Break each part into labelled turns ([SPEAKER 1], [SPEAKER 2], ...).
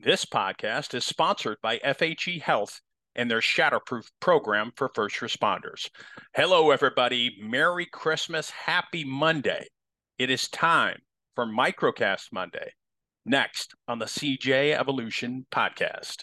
[SPEAKER 1] This podcast is sponsored by FHE Health and their Shatterproof program for first responders. Hello, everybody. Merry Christmas. Happy Monday. It is time for Microcast Monday, next on the CJ Evolution podcast.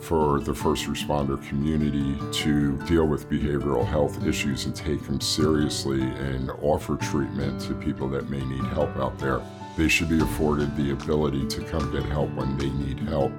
[SPEAKER 2] for the first responder community to deal with behavioral health issues and take them seriously and offer treatment to people that may need help out there. They should be afforded the ability to come get help when they need help.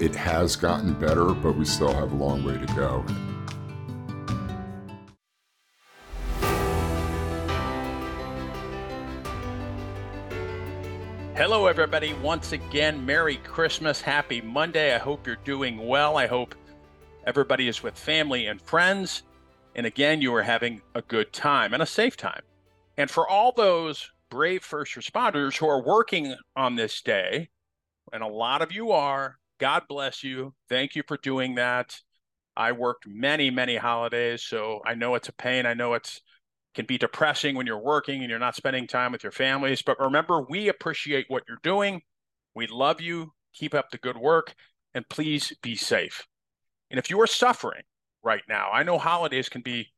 [SPEAKER 2] It has gotten better, but we still have a long way to go.
[SPEAKER 1] Hello, everybody. Once again, Merry Christmas. Happy Monday. I hope you're doing well. I hope everybody is with family and friends. And again, you are having a good time and a safe time. And for all those brave first responders who are working on this day, and a lot of you are, God bless you. Thank you for doing that. I worked many, many holidays, so I know it's a pain. I know it's can be depressing when you're working and you're not spending time with your families. But remember, we appreciate what you're doing. We love you. Keep up the good work and please be safe. And if you are suffering right now, I know holidays can be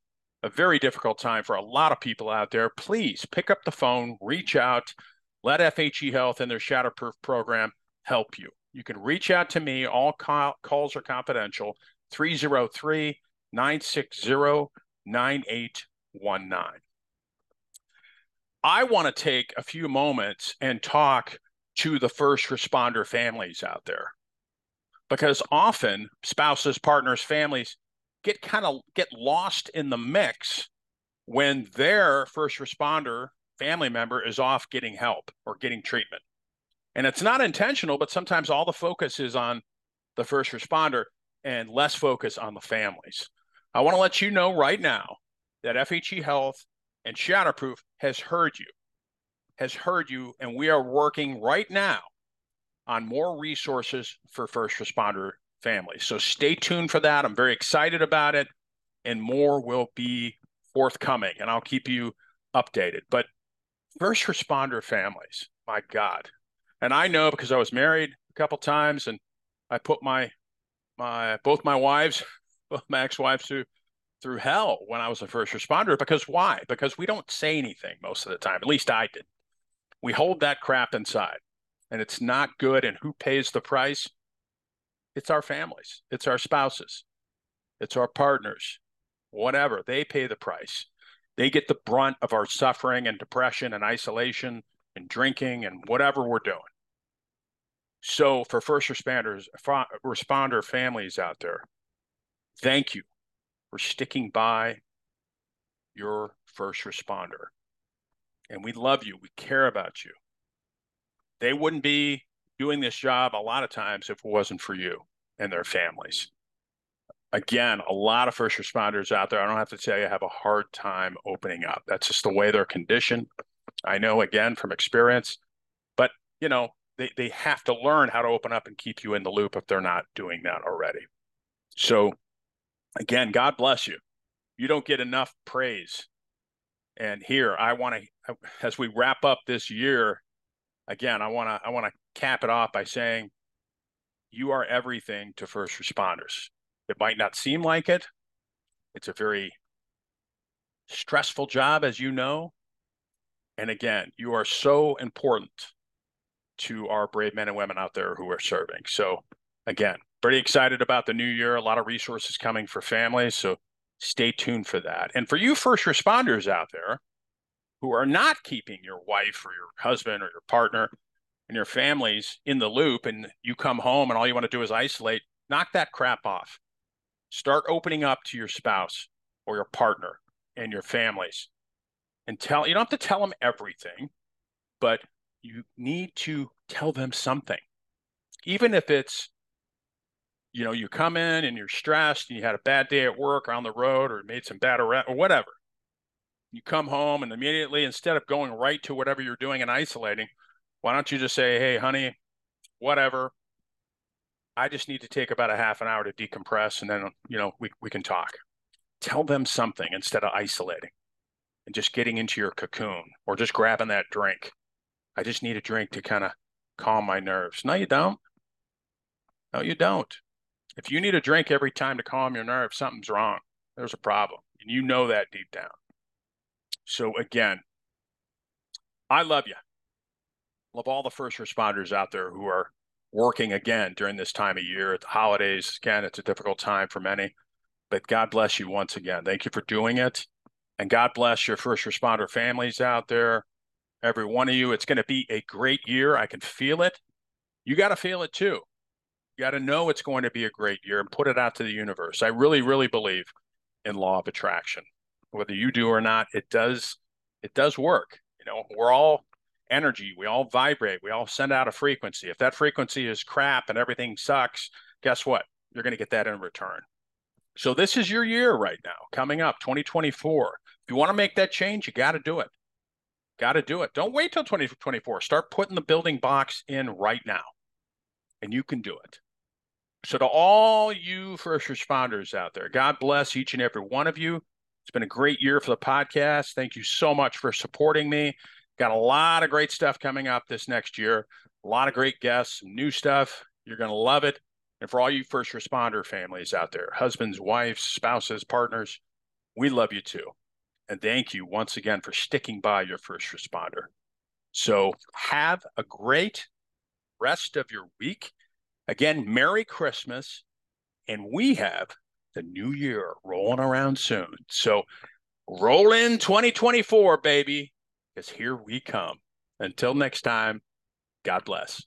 [SPEAKER 1] a very difficult time for a lot of people out there. Please pick up the phone, reach out, let FHE Health and their Shatterproof program help you. You can reach out to me. All call, calls are confidential. 303 960 9819. I want to take a few moments and talk to the first responder families out there because often spouses, partners, families get kind of get lost in the mix when their first responder family member is off getting help or getting treatment. And it's not intentional, but sometimes all the focus is on the first responder and less focus on the families. I want to let you know right now that FHE Health and Shatterproof has heard you, has heard you, and we are working right now on more resources for first responder families. So stay tuned for that. I'm very excited about it, and more will be forthcoming, and I'll keep you updated. But first responder families, my God. And I know because I was married a couple times and I put my my both my wives, both my ex-wives through through hell when I was a first responder. Because why? Because we don't say anything most of the time. At least I did. We hold that crap inside, and it's not good. And who pays the price? It's our families, it's our spouses, it's our partners, whatever. They pay the price. They get the brunt of our suffering and depression and isolation and drinking and whatever we're doing. So, for first responders, responder families out there, thank you for sticking by your first responder. And we love you. We care about you. They wouldn't be doing this job a lot of times if it wasn't for you and their families. Again, a lot of first responders out there, I don't have to tell you, have a hard time opening up. That's just the way they're conditioned. I know, again, from experience, but you know, they, they have to learn how to open up and keep you in the loop if they're not doing that already. So again, God bless you. You don't get enough praise. And here, I want to, as we wrap up this year, again, I want to, I want to cap it off by saying, you are everything to first responders. It might not seem like it. It's a very stressful job, as you know. And again, you are so important to our brave men and women out there who are serving. So, again, pretty excited about the new year. A lot of resources coming for families. So stay tuned for that. And for you first responders out there who are not keeping your wife or your husband or your partner and your families in the loop, and you come home and all you want to do is isolate, knock that crap off. Start opening up to your spouse or your partner and your families and tell you don't have to tell them everything, but you need to tell them something. Even if it's, you know, you come in and you're stressed and you had a bad day at work or on the road or made some bad arrest or whatever. You come home and immediately, instead of going right to whatever you're doing and isolating, why don't you just say, hey, honey, whatever. I just need to take about a half an hour to decompress and then, you know, we, we can talk. Tell them something instead of isolating and just getting into your cocoon or just grabbing that drink. I just need a drink to kind of calm my nerves. No, you don't. No, you don't. If you need a drink every time to calm your nerves, something's wrong. There's a problem. And you know that deep down. So, again, I love you. Love all the first responders out there who are working again during this time of year at the holidays. Again, it's a difficult time for many, but God bless you once again. Thank you for doing it. And God bless your first responder families out there, every one of you. It's going to be a great year. I can feel it. You got to feel it too. You got to know it's going to be a great year and put it out to the universe. I really, really believe in law of attraction. Whether you do or not, it does it does work. You know, we're all energy. We all vibrate. We all send out a frequency. If that frequency is crap and everything sucks, guess what? You're going to get that in return. So this is your year right now, coming up 2024. If you want to make that change, you got to do it. Got to do it. Don't wait till 2024. Start putting the building blocks in right now, and you can do it. So, to all you first responders out there, God bless each and every one of you. It's been a great year for the podcast. Thank you so much for supporting me. Got a lot of great stuff coming up this next year. A lot of great guests, new stuff. You're going to love it. And for all you first responder families out there, husbands, wives, spouses, partners, we love you too. And thank you once again for sticking by your first responder. So have a great rest of your week. Again, Merry Christmas. And we have the new year rolling around soon. So roll in 2024, baby, because here we come. Until next time, God bless.